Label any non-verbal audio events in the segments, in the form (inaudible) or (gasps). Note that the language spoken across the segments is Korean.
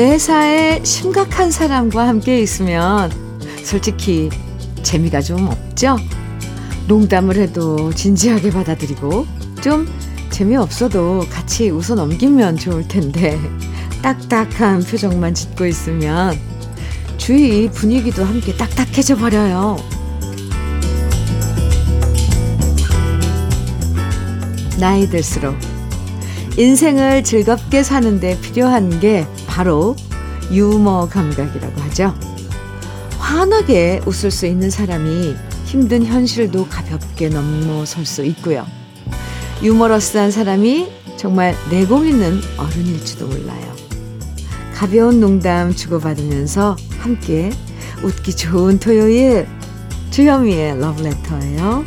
매사에 심각한 사람과 함께 있으면 솔직히 재미가 좀 없죠? 농담을 해도 진지하게 받아들이고 좀 재미없어도 같이 웃어 넘기면 좋을 텐데 딱딱한 표정만 짓고 있으면 주위 분위기도 함께 딱딱해져 버려요. 나이 들수록 인생을 즐겁게 사는데 필요한 게 바로 유머 감각이라고 하죠. 환하게 웃을 수 있는 사람이 힘든 현실도 가볍게 넘어설 수 있고요. 유머러스한 사람이 정말 내공 있는 어른일지도 몰라요. 가벼운 농담 주고받으면서 함께 웃기 좋은 토요일 주현미의 러브레터예요.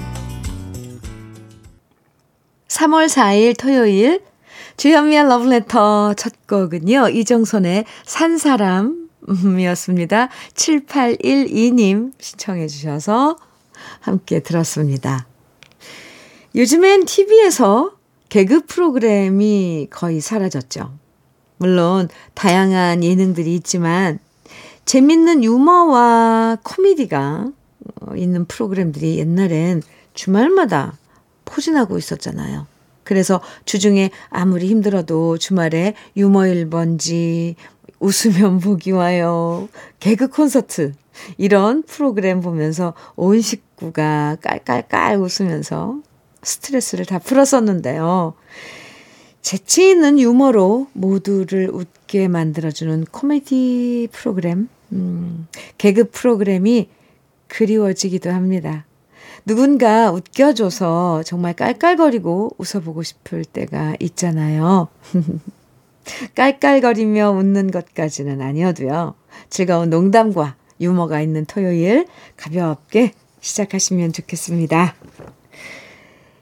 3월 4일 토요일 주현미의 러브레터 첫 곡은요. 이정선의 산사람이었습니다. 7812님 신청해 주셔서 함께 들었습니다. 요즘엔 TV에서 개그 프로그램이 거의 사라졌죠. 물론 다양한 예능들이 있지만 재밌는 유머와 코미디가 있는 프로그램들이 옛날엔 주말마다 포진하고 있었잖아요. 그래서 주중에 아무리 힘들어도 주말에 유머 1번지, 웃으면 보기 와요, 개그 콘서트, 이런 프로그램 보면서 온 식구가 깔깔깔 웃으면서 스트레스를 다 풀었었는데요. 재치 있는 유머로 모두를 웃게 만들어주는 코미디 프로그램, 음, 개그 프로그램이 그리워지기도 합니다. 누군가 웃겨줘서 정말 깔깔거리고 웃어보고 싶을 때가 있잖아요. (laughs) 깔깔거리며 웃는 것까지는 아니어도요. 즐거운 농담과 유머가 있는 토요일 가볍게 시작하시면 좋겠습니다.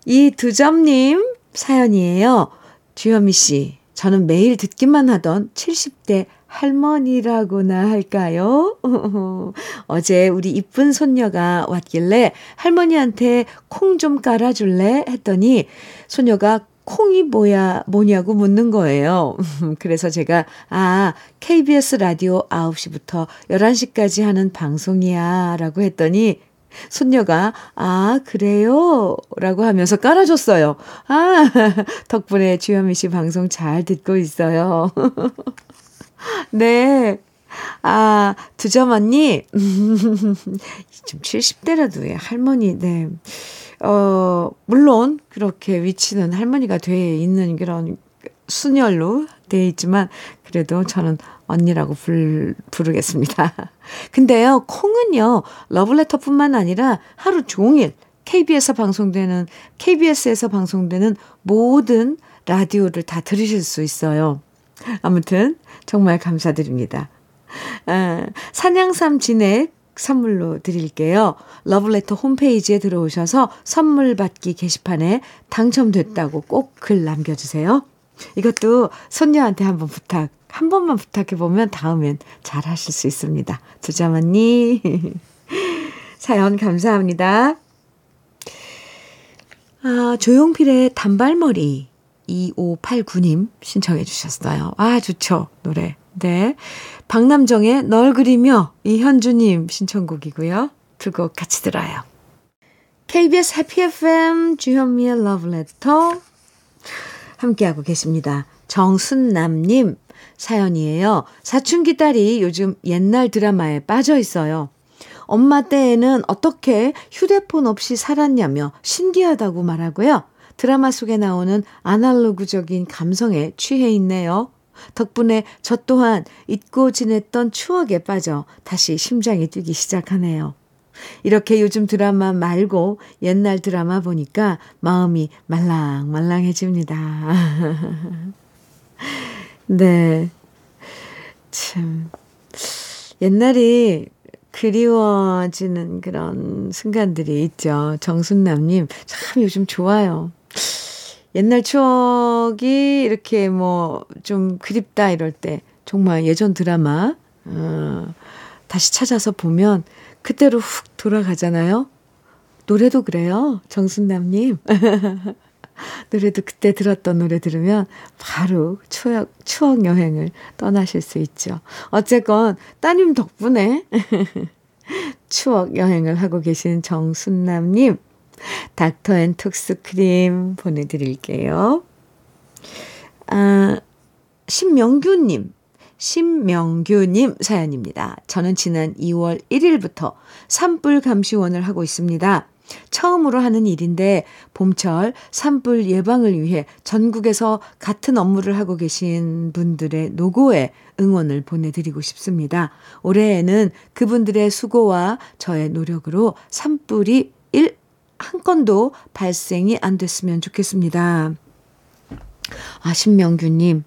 이 두점님 사연이에요. 주현미 씨, 저는 매일 듣기만 하던 70대 할머니라고나 할까요? (laughs) 어제 우리 이쁜 손녀가 왔길래 할머니한테 콩 좀 깔아줄래? 했더니 소녀가 콩이 뭐야, 뭐냐고 묻는 거예요. (laughs) 그래서 제가, 아, KBS 라디오 9시부터 11시까지 하는 방송이야. 라고 했더니 손녀가, 아, 그래요? 라고 하면서 깔아줬어요. 아, (laughs) 덕분에 주현미 씨 방송 잘 듣고 있어요. (laughs) 네. 아, 두점 언니. (laughs) 좀 70대라도 할머니, 네. 어, 물론 그렇게 위치는 할머니가 돼 있는 그런 순열로 돼 있지만 그래도 저는 언니라고 불, 부르겠습니다. (laughs) 근데요, 콩은요, 러블레터뿐만 아니라 하루 종일 KBS에서 방송되는, KBS에서 방송되는 모든 라디오를 다 들으실 수 있어요. 아무튼, 정말 감사드립니다. 아, 산양삼 진액 선물로 드릴게요. 러블레터 홈페이지에 들어오셔서 선물 받기 게시판에 당첨됐다고 꼭 글 남겨주세요. 이것도 손녀한테 한번 부탁, 한 번만 부탁해보면 다음엔 잘 하실 수 있습니다. 두장 언니. (laughs) 사연 감사합니다. 아, 조용필의 단발머리 2589님 신청해 주셨어요. 아, 좋죠. 노래. 네. 박남정의 널 그리며 이현주님 신청곡이고요. 두 곡 같이 들어요. KBS 해피 FM 주현미의 러브레터 함께하고 계십니다. 정순남님 사연이에요. 사춘기 딸이 요즘 옛날 드라마에 빠져 있어요. 엄마 때에는 어떻게 휴대폰 없이 살았냐며 신기하다고 말하고요. 드라마 속에 나오는 아날로그적인 감성에 취해 있네요. 덕분에 저 또한 잊고 지냈던 추억에 빠져 다시 심장이 뛰기 시작하네요. 이렇게 요즘 드라마 말고 옛날 드라마 보니까 마음이 말랑말랑해집니다. (laughs) 네. 참. 옛날이 그리워지는 그런 순간들이 있죠. 정순남님, 참 요즘 좋아요. 옛날 추억이 이렇게 뭐 좀 그립다 이럴 때 정말 예전 드라마, 어, 다시 찾아서 보면 그때로 훅 돌아가잖아요. 노래도 그래요. 정순남님. (laughs) 노래도 그때 들었던 노래 들으면 바로 추억, 추억 여행을 떠나실 수 있죠. 어쨌건 따님 덕분에 (laughs) 추억 여행을 하고 계신 정순남님, 닥터 앤 톡스 크림 보내드릴게요. 아, 신명규님, 신명규님 사연입니다. 저는 지난 2월 1일부터 산불 감시원을 하고 있습니다. 처음으로 하는 일인데 봄철 산불 예방을 위해 전국에서 같은 업무를 하고 계신 분들의 노고에 응원을 보내드리고 싶습니다. 올해에는 그분들의 수고와 저의 노력으로 산불이 일, 한 건도 발생이 안 됐으면 좋겠습니다. 아, 신명규님,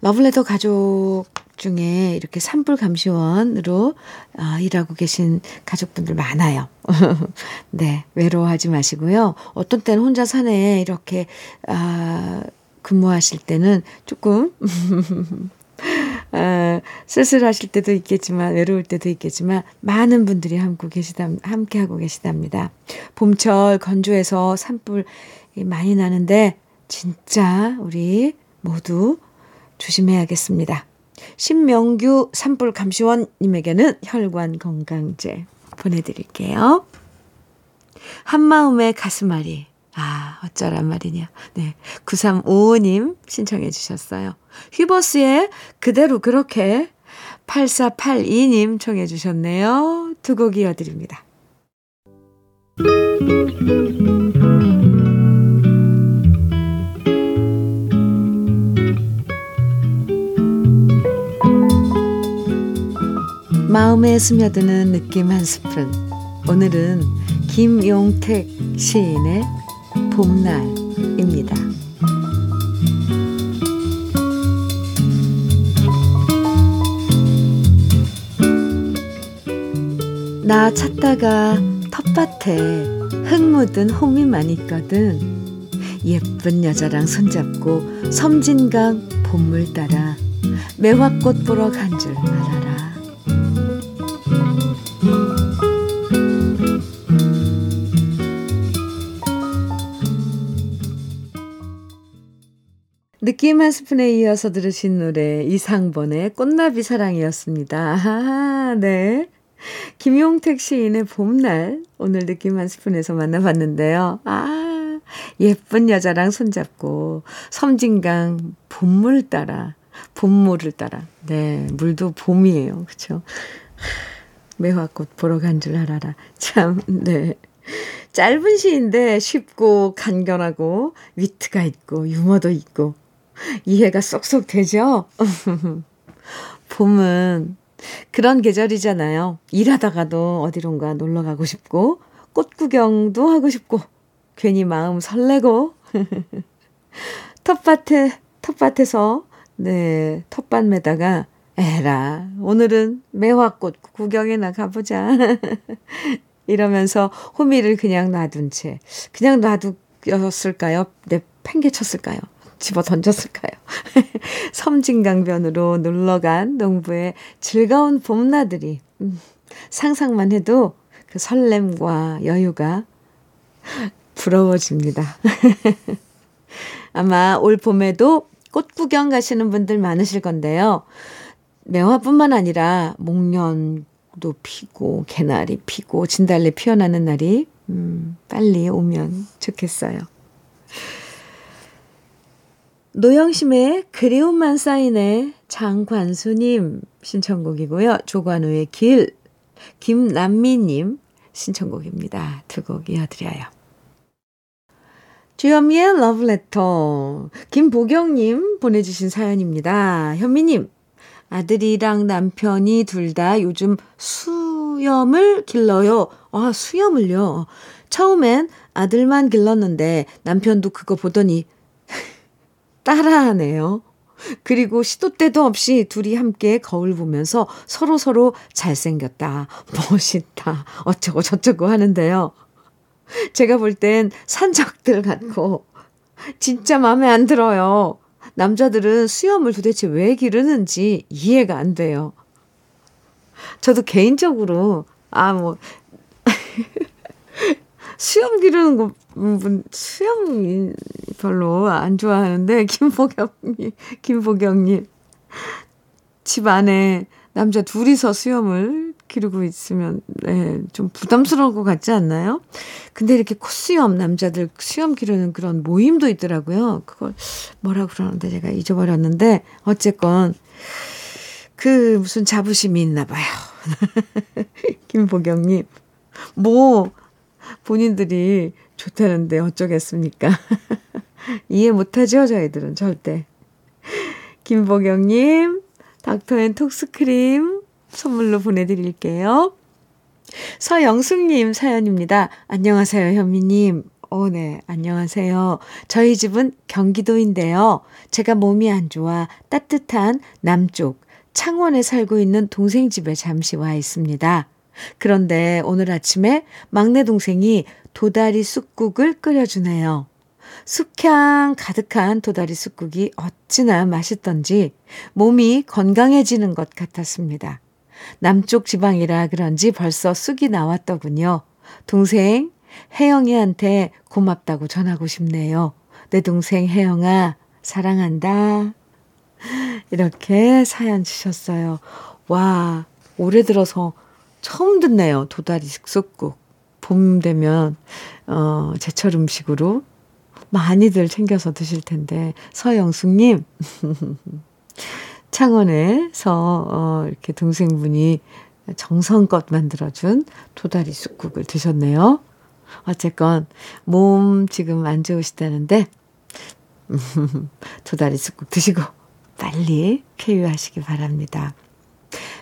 러블레터 가족 중에 이렇게 산불 감시원으로 아, 일하고 계신 가족분들 많아요. (laughs) 네, 외로워하지 마시고요. 어떤 때는 혼자 산에 이렇게 아, 근무하실 때는 조금 (laughs) 아, 쓸쓸하실 때도 있겠지만 외로울 때도 있겠지만 많은 분들이 함께 계시다 함께 하고 계시답니다. 봄철 건조해서 산불 많이 나는데 진짜 우리 모두 조심해야겠습니다. 신명규 산불 감시원님에게는 혈관 건강제 보내드릴게요. 한마음의 가슴앓이. 아, 어쩌란 말이냐. 네. 9355님 신청해 주셨어요. 휘버스의 그대로 그렇게 8482님 청해 주셨네요. 두 곡 이어드립니다. 마음에 스며드는 느낌 한 스푼. 오늘은 김용택 시인의 봄날입니다. 나 찾다가 텃밭에 흙 묻은 호미만 있거든. 예쁜 여자랑 손잡고 섬진강 봄물 따라 매화꽃 보러 간 줄 느낌 한 스푼에 이어서 들으신 노래 이상번의 꽃나비 사랑이었습니다. 아, 네. 김용택 시인의 봄날 오늘 느낌 한 스푼에서 만나봤는데요. 아, 예쁜 여자랑 손잡고 섬진강 봄물 따라 봄물을 따라 네, 물도 봄이에요. 그렇죠? 매화꽃 보러 간 줄 알아라. 참, 네. 짧은 시인데 쉽고 간결하고 위트가 있고 유머도 있고 이해가 쏙쏙 되죠? (laughs) 봄은 그런 계절이잖아요. 일하다가도 어디론가 놀러 가고 싶고, 꽃 구경도 하고 싶고, 괜히 마음 설레고, (laughs) 텃밭에, 텃밭에서, 네, 텃밭 매다가, 에라, 오늘은 매화꽃 구경이나 가보자. (laughs) 이러면서 호미를 그냥 놔둔 채, 그냥 놔두었을까요? 내 팽개쳤을까요? 집어 던졌을까요? (laughs) 섬진강변으로 놀러 간 농부의 즐거운 봄나들이 음, 상상만 해도 그 설렘과 여유가 부러워집니다. (laughs) 아마 올 봄에도 꽃 구경 가시는 분들 많으실 건데요. 매화뿐만 아니라 목련도 피고 개나리 피고 진달래 피어나는 날이 음, 빨리 오면 좋겠어요. 노영심의 그리움만 쌓이네 장관수님 신청곡이고요. 조관우의 길 김남미님 신청곡입니다. 두 곡 이어드려요. 주현미의 러브레터 김보경님 보내주신 사연입니다. 현미님 아들이랑 남편이 둘 다 요즘 수염을 길러요. 아 수염을요. 처음엔 아들만 길렀는데 남편도 그거 보더니 따라하네요. 그리고 시도 때도 없이 둘이 함께 거울 보면서 서로 서로 잘생겼다, 멋있다, 어쩌고 저쩌고 하는데요. 제가 볼 땐 산적들 같고 진짜 마음에 안 들어요. 남자들은 수염을 도대체 왜 기르는지 이해가 안 돼요. 저도 개인적으로 아 뭐 수염 기르는 거 음, 수염 별로 안 좋아하는데, (laughs) 김보경님, 김보경님. 집 안에 남자 둘이서 수염을 기르고 있으면, 네, 좀 부담스러울 것 같지 않나요? 근데 이렇게 콧수염, 남자들 수염 기르는 그런 모임도 있더라고요. 그걸 뭐라 그러는데 제가 잊어버렸는데, 어쨌건, 그 무슨 자부심이 있나 봐요. (laughs) 김보경님. 뭐, 본인들이 좋다는데 어쩌겠습니까? (laughs) 이해 못하죠, 저희들은 절대. 김보경님, 닥터앤 톡스크림 선물로 보내드릴게요. 서영숙님 사연입니다. 안녕하세요, 현미님. 어, 네, 안녕하세요. 저희 집은 경기도인데요. 제가 몸이 안 좋아 따뜻한 남쪽 창원에 살고 있는 동생 집에 잠시 와 있습니다. 그런데 오늘 아침에 막내 동생이 도다리 쑥국을 끓여주네요. 숙향 가득한 도다리 쑥국이 어찌나 맛있던지 몸이 건강해지는 것 같았습니다. 남쪽 지방이라 그런지 벌써 쑥이 나왔더군요. 동생 혜영이한테 고맙다고 전하고 싶네요. 내 동생 혜영아, 사랑한다. 이렇게 사연 주셨어요. 와, 올해 들어서 처음 듣네요. 도다리 쑥국. 봄 되면, 어, 제철 음식으로 많이들 챙겨서 드실 텐데, 서영숙님, (laughs) 창원에서, 어, 이렇게 동생분이 정성껏 만들어준 도다리 쑥국을 드셨네요. 어쨌건, 몸 지금 안 좋으시다는데, (laughs) 도다리 쑥국 드시고, 빨리 쾌유하시기 바랍니다.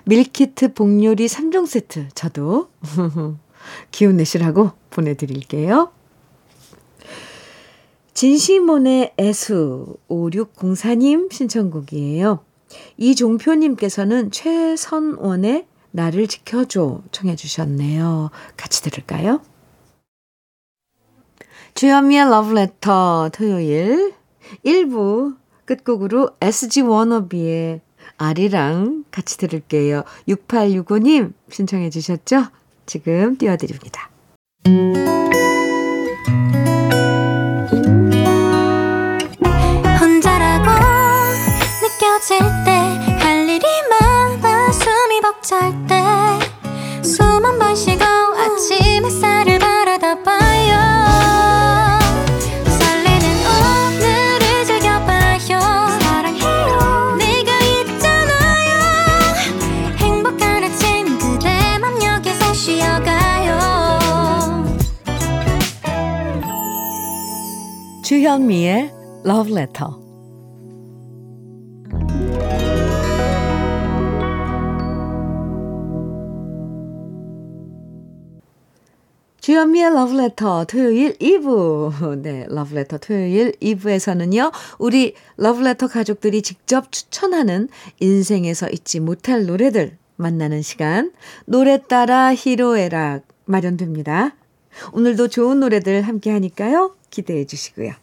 밀키트 복요리 3종 세트 저도 (laughs) 기운 내시라고 보내드릴게요. 진시몬의 애수 5604님 신청곡이에요. 이종표님께서는 최선원의 나를 지켜줘 청해 주셨네요. 같이 들을까요? 주현미의 러브레터 토요일 1부 끝곡으로 SG 워너비의 아리랑 같이 들을게요. 6865님 신청해 주셨죠? 지금 띄워드립니다. 혼자라고 느껴질 때 주현미의 Love Letter 주현미의 러브레터 토요일 2부. (laughs) 네, 러브레터 토요일 2부에서는요, 우리 러브레터 가족들이 직접 추천하는 인생에서 잊지 못할 노래들 만나는 시간, 노래 따라 히로에락 마련됩니다. 오늘도 좋은 노래들 함께 하니까요, 기대해 주시고요.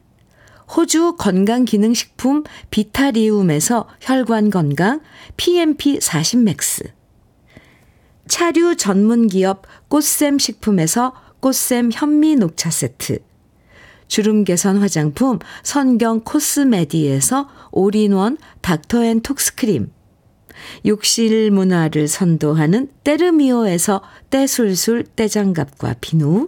호주 건강기능식품 비타리움에서 혈관건강 PMP 40 맥스. 차류 전문기업 꽃샘 식품에서 꽃샘 현미 녹차 세트. 주름 개선 화장품 선경 코스메디에서 올인원 닥터앤톡스크림. 욕실 문화를 선도하는 때르미오에서 때술술 때장갑과 비누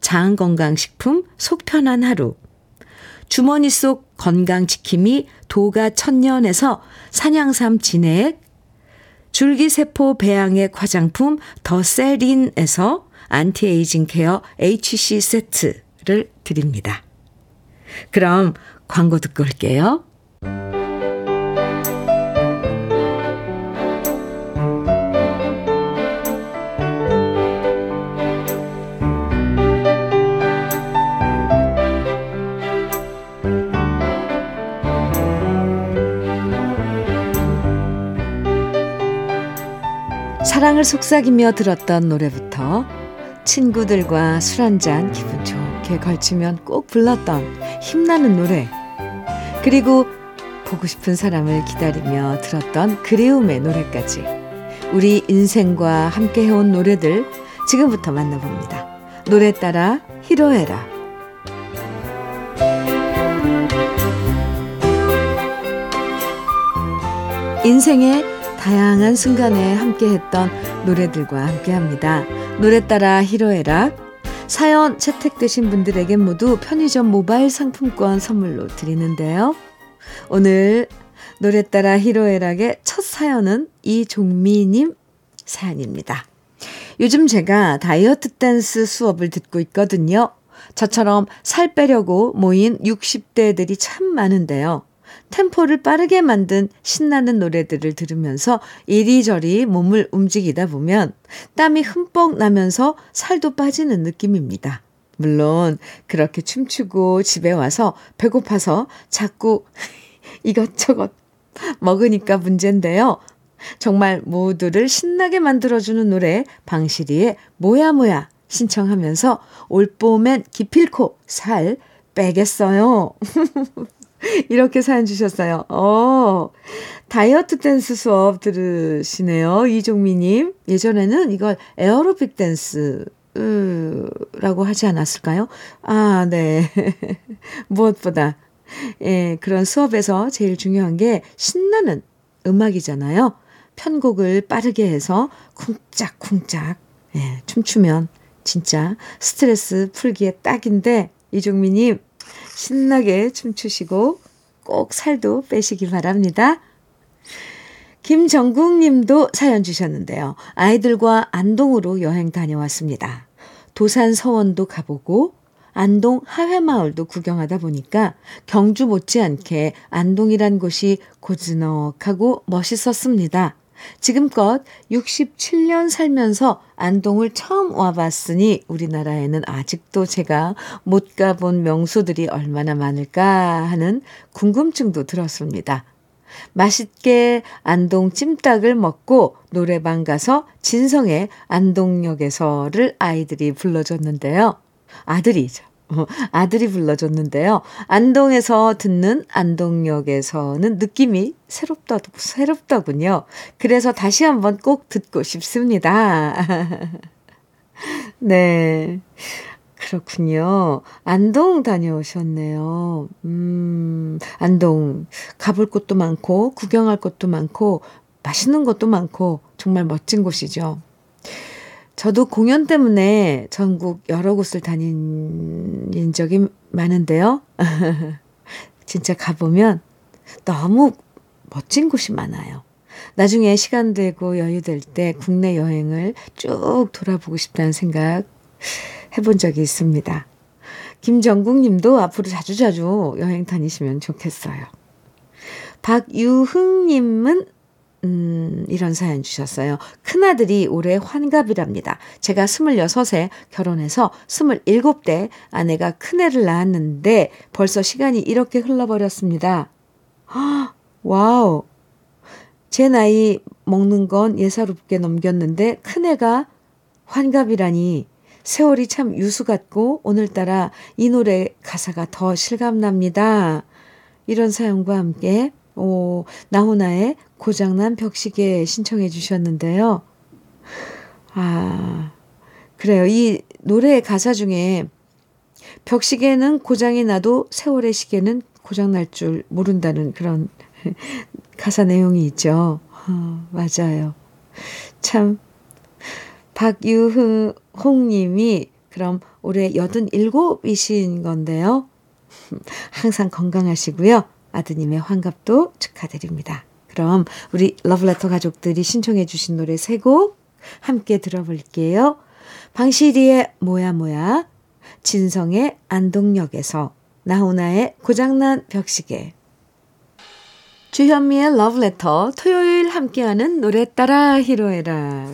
장건강식품 속편한 하루, 주머니 속 건강지킴이 도가 천년에서 산양삼 진액, 줄기세포 배양액 화장품 더세린에서 안티에이징 케어 HC 세트를 드립니다. 그럼 광고 듣고 올게요. 사랑을 속삭이며 들었던 노래부터 친구들과 술 한잔 기분 좋게 걸치면 꼭 불렀던 힘나는 노래. 그리고 보고 싶은 사람을 기다리며 들었던 그리움의 노래까지. 우리 인생과 함께 해온 노래들 지금부터 만나봅니다. 노래 따라 히로에라. 인생의 다양한 순간에 함께했던 노래들과 함께합니다. 노래 따라 히로에락 사연 채택되신 분들에게 모두 편의점 모바일 상품권 선물로 드리는데요. 오늘 노래 따라 히로에락의 첫 사연은 이종미님 사연입니다. 요즘 제가 다이어트 댄스 수업을 듣고 있거든요. 저처럼 살 빼려고 모인 60대들이 참 많은데요. 템포를 빠르게 만든 신나는 노래들을 들으면서 이리저리 몸을 움직이다 보면 땀이 흠뻑 나면서 살도 빠지는 느낌입니다. 물론 그렇게 춤추고 집에 와서 배고파서 자꾸 (laughs) 이것저것 먹으니까 문제인데요. 정말 모두를 신나게 만들어주는 노래 방시리의 뭐야 뭐야 신청하면서 올봄엔 기필코 살 빼겠어요. (laughs) (laughs) 이렇게 사연 주셨어요. 어, 다이어트 댄스 수업 들으시네요. 이종미님. 예전에는 이걸 에어로빅 댄스, 라고 하지 않았을까요? 아, 네. (laughs) 무엇보다, 예, 그런 수업에서 제일 중요한 게 신나는 음악이잖아요. 편곡을 빠르게 해서 쿵짝쿵짝, 예, 춤추면 진짜 스트레스 풀기에 딱인데, 이종미님, 신나게 춤추시고 꼭 살도 빼시기 바랍니다. 김정국 님도 사연 주셨는데요. 아이들과 안동으로 여행 다녀왔습니다. 도산 서원도 가보고 안동 하회마을도 구경하다 보니까 경주 못지않게 안동이란 곳이 고즈넉하고 멋있었습니다. 지금껏 67년 살면서 안동을 처음 와봤으니 우리나라에는 아직도 제가 못 가본 명소들이 얼마나 많을까 하는 궁금증도 들었습니다. 맛있게 안동 찜닭을 먹고 노래방 가서 진성의 안동역에서를 아이들이 불러줬는데요. 아들이죠. 어, (laughs) 아들이 불러줬는데요. 안동에서 듣는 안동역에서는 느낌이 새롭다, 새롭더군요. 그래서 다시 한번 꼭 듣고 싶습니다. (laughs) 네. 그렇군요. 안동 다녀오셨네요. 음, 안동 가볼 곳도 많고, 구경할 곳도 많고, 맛있는 것도 많고, 정말 멋진 곳이죠. 저도 공연 때문에 전국 여러 곳을 다닌 적이 많은데요. (laughs) 진짜 가보면 너무 멋진 곳이 많아요. 나중에 시간 되고 여유 될 때 국내 여행을 쭉 돌아보고 싶다는 생각 해본 적이 있습니다. 김정국 님도 앞으로 자주자주 여행 다니시면 좋겠어요. 박유흥 님은 음, 이런 사연 주셨어요. 큰아들이 올해 환갑이랍니다. 제가 26에 결혼해서 27대 아내가 큰애를 낳았는데 벌써 시간이 이렇게 흘러버렸습니다. 허, (gasps) 와우. 제 나이 먹는 건 예사롭게 넘겼는데 큰애가 환갑이라니 세월이 참 유수 같고 오늘따라 이 노래 가사가 더 실감납니다. 이런 사연과 함께 오, 나훈아의 고장난 벽시계 신청해 주셨는데요. 아, 그래요. 이 노래 가사 중에 벽시계는 고장이 나도 세월의 시계는 고장날 줄 모른다는 그런 (laughs) 가사 내용이 있죠. 어, 맞아요. 참, 박유흥 님이 그럼 올해 87이신 건데요. 항상 건강하시고요. 아드님의 환갑도 축하드립니다. 그럼 우리 러브레터 가족들이 신청해 주신 노래 세 곡 함께 들어볼게요. 방시리의 뭐야 뭐야, 진성의 안동역에서 나훈아의 고장난 벽시계 주현미의 러브레터 토요일 함께하는 노래 따라 히로에라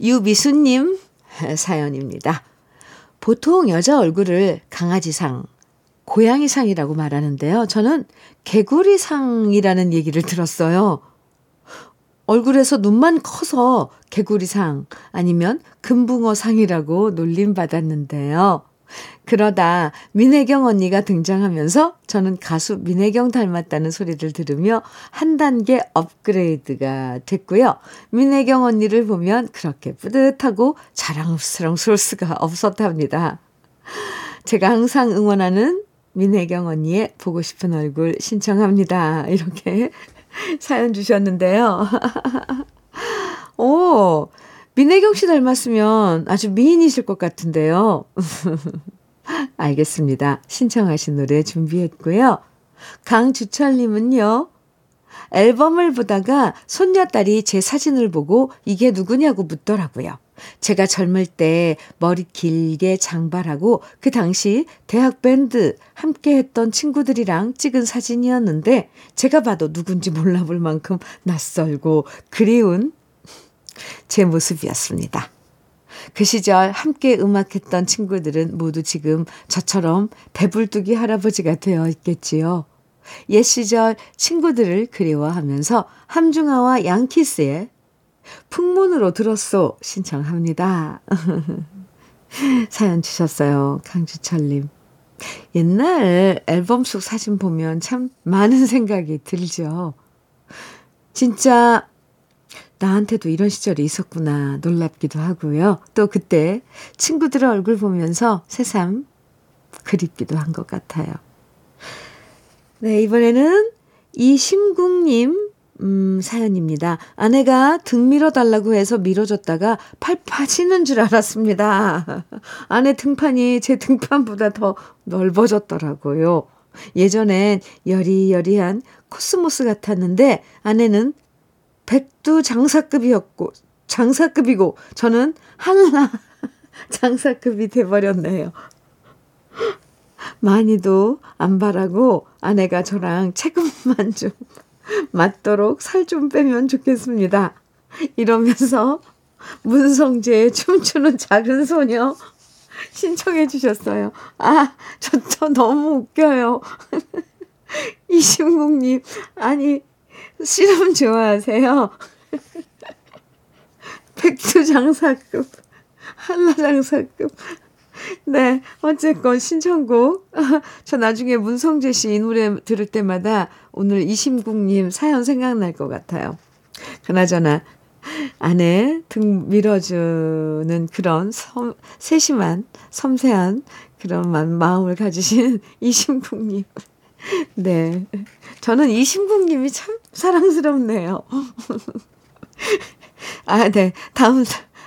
유미수님 사연입니다. 보통 여자 얼굴을 강아지상, 고양이상이라고 말하는데요. 저는 개구리상이라는 얘기를 들었어요. 얼굴에서 눈만 커서 개구리상 아니면 금붕어상이라고 놀림 받았는데요. 그러다 민혜경 언니가 등장하면서 저는 가수 민혜경 닮았다는 소리를 들으며 한 단계 업그레이드가 됐고요. 민혜경 언니를 보면 그렇게 뿌듯하고 자랑스러울 수가 없었답니다. 제가 항상 응원하는 민혜경 언니의 보고 싶은 얼굴 신청합니다. (laughs) 이렇게 사연 주셨는데요. (laughs) 오, 민혜경 씨 닮았으면 아주 미인이실 것 같은데요. (laughs) 알겠습니다. 신청하신 노래 준비했고요. 강주철님은요, 앨범을 보다가 손녀딸이 제 사진을 보고 이게 누구냐고 묻더라고요. 제가 젊을 때 머리 길게 장발하고 그 당시 대학 밴드 함께 했던 친구들이랑 찍은 사진이었는데 제가 봐도 누군지 몰라볼 만큼 낯설고 그리운 제 모습이었습니다. 그 시절 함께 음악했던 친구들은 모두 지금 저처럼 배불뚝이 할아버지가 되어 있겠지요. 옛 시절 친구들을 그리워하면서 함중아와 양키스의 풍문으로 들었소 신청합니다. (laughs) 사연 주셨어요. 강주철님. 옛날 앨범 속 사진 보면 참 많은 생각이 들죠. 진짜 나한테도 이런 시절이 있었구나 놀랍기도 하고요. 또 그때 친구들의 얼굴 보면서 새삼 그립기도 한 것 같아요. 네, 이번에는 이심국님 음, 사연입니다. 아내가 등 밀어달라고 해서 밀어줬다가 팔 파지는 줄 알았습니다. (laughs) 아내 등판이 제 등판보다 더 넓어졌더라고요. 예전엔 여리여리한 코스모스 같았는데 아내는 백두 장사급이었고, 장사급이고, 저는 한라 (laughs) 장사급이 돼버렸네요. (laughs) 많이도 안 바라고 아내가 저랑 체급만 좀 맞도록 살 좀 빼면 좋겠습니다. 이러면서 문성재의 춤추는 작은 소녀 신청해 주셨어요. 아, 저, 저 너무 웃겨요. (laughs) 이신국님, 아니, 씨름 좋아하세요? (laughs) 백두장사급, 한라장사급. 네, 어쨌건 신청곡. (laughs) 저 나중에 문성재 씨 이 노래 들을 때마다 오늘 이심국님 사연 생각날 것 같아요. 그나저나, 아내 등 밀어주는 그런 섬, 세심한, 섬세한 그런 마음을 가지신 (laughs) 이심국님. 네. 저는 이심국님이 참 사랑스럽네요. (laughs) 아, 네. 다음,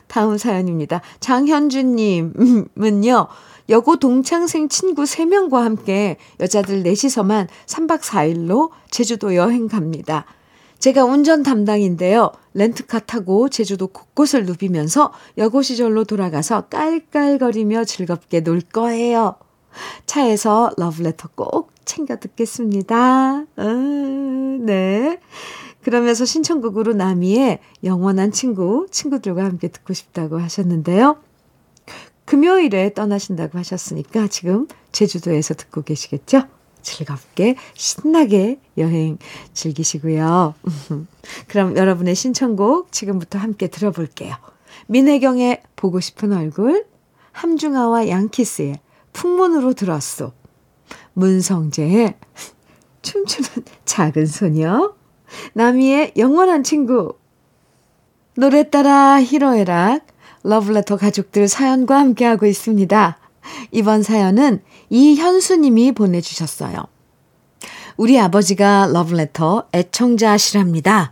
다음 사연입니다. 장현주님은요, 여고 동창생 친구 3명과 함께 여자들 넷이서만 3박 4일로 제주도 여행 갑니다. 제가 운전 담당인데요. 렌트카 타고 제주도 곳곳을 누비면서 여고 시절로 돌아가서 깔깔거리며 즐겁게 놀 거예요. 차에서 러브레터 꼭 챙겨 듣겠습니다. 음, 네. 그러면서 신청곡으로 나미의 영원한 친구, 친구들과 함께 듣고 싶다고 하셨는데요. 금요일에 떠나신다고 하셨으니까 지금 제주도에서 듣고 계시겠죠? 즐겁게 신나게 여행 즐기시고요. (laughs) 그럼 여러분의 신청곡 지금부터 함께 들어볼게요. 민혜경의 보고 싶은 얼굴, 함중아와 양키스의 풍문으로 들었소, 문성재의 (laughs) 춤추는 작은 소녀, 나미의 영원한 친구, 노래 따라 히로에락, 러블레터 가족들 사연과 함께하고 있습니다. 이번 사연은 이현수님이 보내주셨어요. 우리 아버지가 러블레터 애청자시랍니다.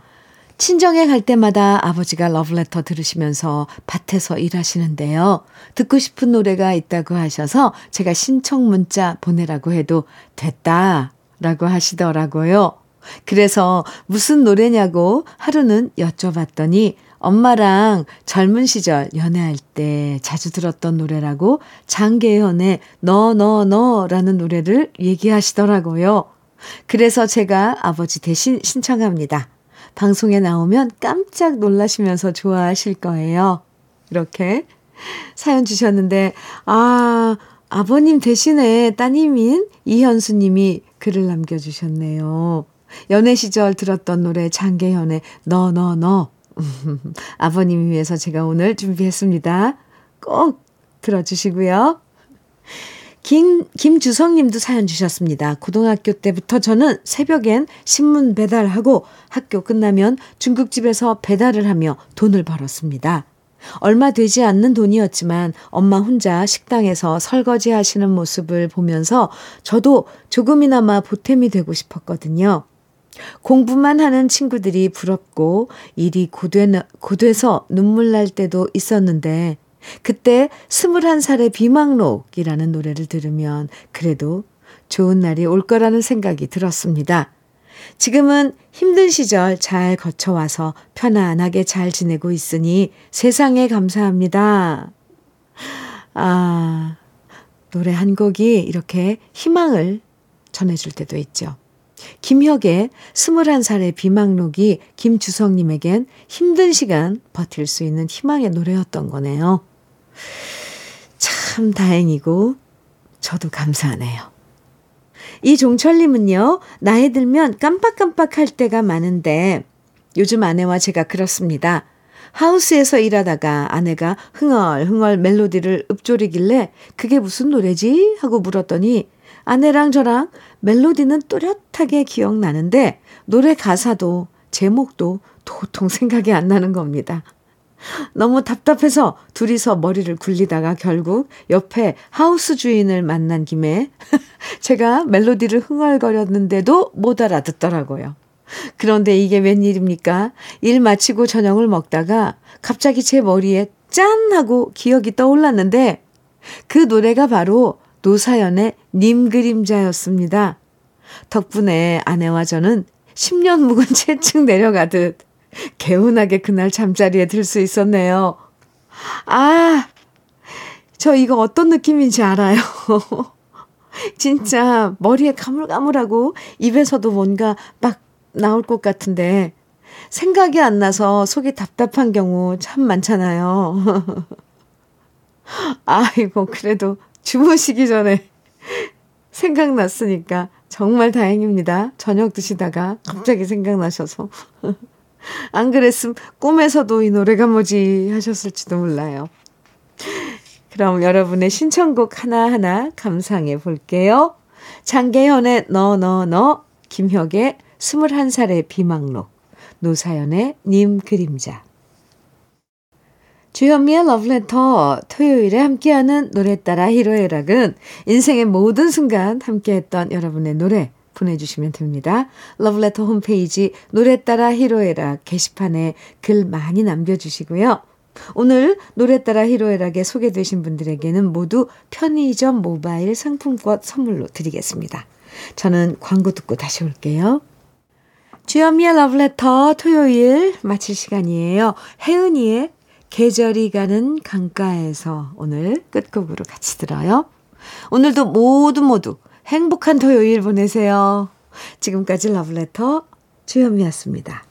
친정에 갈 때마다 아버지가 러블레터 들으시면서 밭에서 일하시는데요. 듣고 싶은 노래가 있다고 하셔서 제가 신청 문자 보내라고 해도 됐다 라고 하시더라고요. 그래서 무슨 노래냐고 하루는 여쭤봤더니 엄마랑 젊은 시절 연애할 때 자주 들었던 노래라고 장계현의 너, 너, 너라는 노래를 얘기하시더라고요. 그래서 제가 아버지 대신 신청합니다. 방송에 나오면 깜짝 놀라시면서 좋아하실 거예요. 이렇게 사연 주셨는데, 아, 아버님 대신에 따님인 이현수 님이 글을 남겨주셨네요. 연애 시절 들었던 노래 장계현의 너, 너, 너. (laughs) 아버님 위해서 제가 오늘 준비했습니다. 꼭 들어주시고요. 김, 김주성 님도 사연 주셨습니다. 고등학교 때부터 저는 새벽엔 신문 배달하고 학교 끝나면 중국집에서 배달을 하며 돈을 벌었습니다. 얼마 되지 않는 돈이었지만 엄마 혼자 식당에서 설거지 하시는 모습을 보면서 저도 조금이나마 보탬이 되고 싶었거든요. 공부만 하는 친구들이 부럽고 일이 고되, 고돼서 눈물 날 때도 있었는데 그때 스물한 살의 비망록이라는 노래를 들으면 그래도 좋은 날이 올 거라는 생각이 들었습니다. 지금은 힘든 시절 잘 거쳐와서 편안하게 잘 지내고 있으니 세상에 감사합니다. 아, 노래 한 곡이 이렇게 희망을 전해줄 때도 있죠. 김혁의 스물한 살의 비망록이 김주성님에겐 힘든 시간 버틸 수 있는 희망의 노래였던 거네요. 참 다행이고 저도 감사하네요. 이종철님은요, 나이 들면 깜빡깜빡 할 때가 많은데 요즘 아내와 제가 그렇습니다. 하우스에서 일하다가 아내가 흥얼흥얼 멜로디를 읊조리길래 그게 무슨 노래지? 하고 물었더니 아내랑 저랑 멜로디는 또렷하게 기억나는데 노래 가사도 제목도 도통 생각이 안 나는 겁니다. 너무 답답해서 둘이서 머리를 굴리다가 결국 옆에 하우스 주인을 만난 김에 (laughs) 제가 멜로디를 흥얼거렸는데도 못 알아듣더라고요. 그런데 이게 웬일입니까? 일 마치고 저녁을 먹다가 갑자기 제 머리에 짠! 하고 기억이 떠올랐는데 그 노래가 바로 노사연의 님 그림자였습니다. 덕분에 아내와 저는 10년 묵은 채층 내려가듯 개운하게 그날 잠자리에 들 수 있었네요. 아, 저 이거 어떤 느낌인지 알아요. (laughs) 진짜 머리에 가물가물하고 입에서도 뭔가 막 나올 것 같은데 생각이 안 나서 속이 답답한 경우 참 많잖아요. (laughs) 아이고, 그래도 주무시기 전에 (laughs) 생각났으니까 정말 다행입니다. 저녁 드시다가 갑자기 생각나셔서. (laughs) 안 그랬음 꿈에서도 이 노래가 뭐지 하셨을지도 몰라요. 그럼 여러분의 신청곡 하나하나 감상해 볼게요. 장계현의 너, 너, 너, 김혁의 21살의 비망록, 노사연의 님 그림자. 주현미의 러브레터 토요일에 함께하는 노래 따라 히로애락은 인생의 모든 순간 함께했던 여러분의 노래 보내주시면 됩니다. 러브레터 홈페이지 노래 따라 히로에락 게시판에 글 많이 남겨주시고요. 오늘 노래 따라 히로에락에 소개되신 분들에게는 모두 편의점 모바일 상품권 선물로 드리겠습니다. 저는 광고 듣고 다시 올게요. 주현미의 러브레터 토요일 마칠 시간이에요. 혜은이의 계절이 가는 강가에서 오늘 끝곡으로 같이 들어요. 오늘도 모두 모두 행복한 토요일 보내세요. 지금까지 러브레터 주현미였습니다.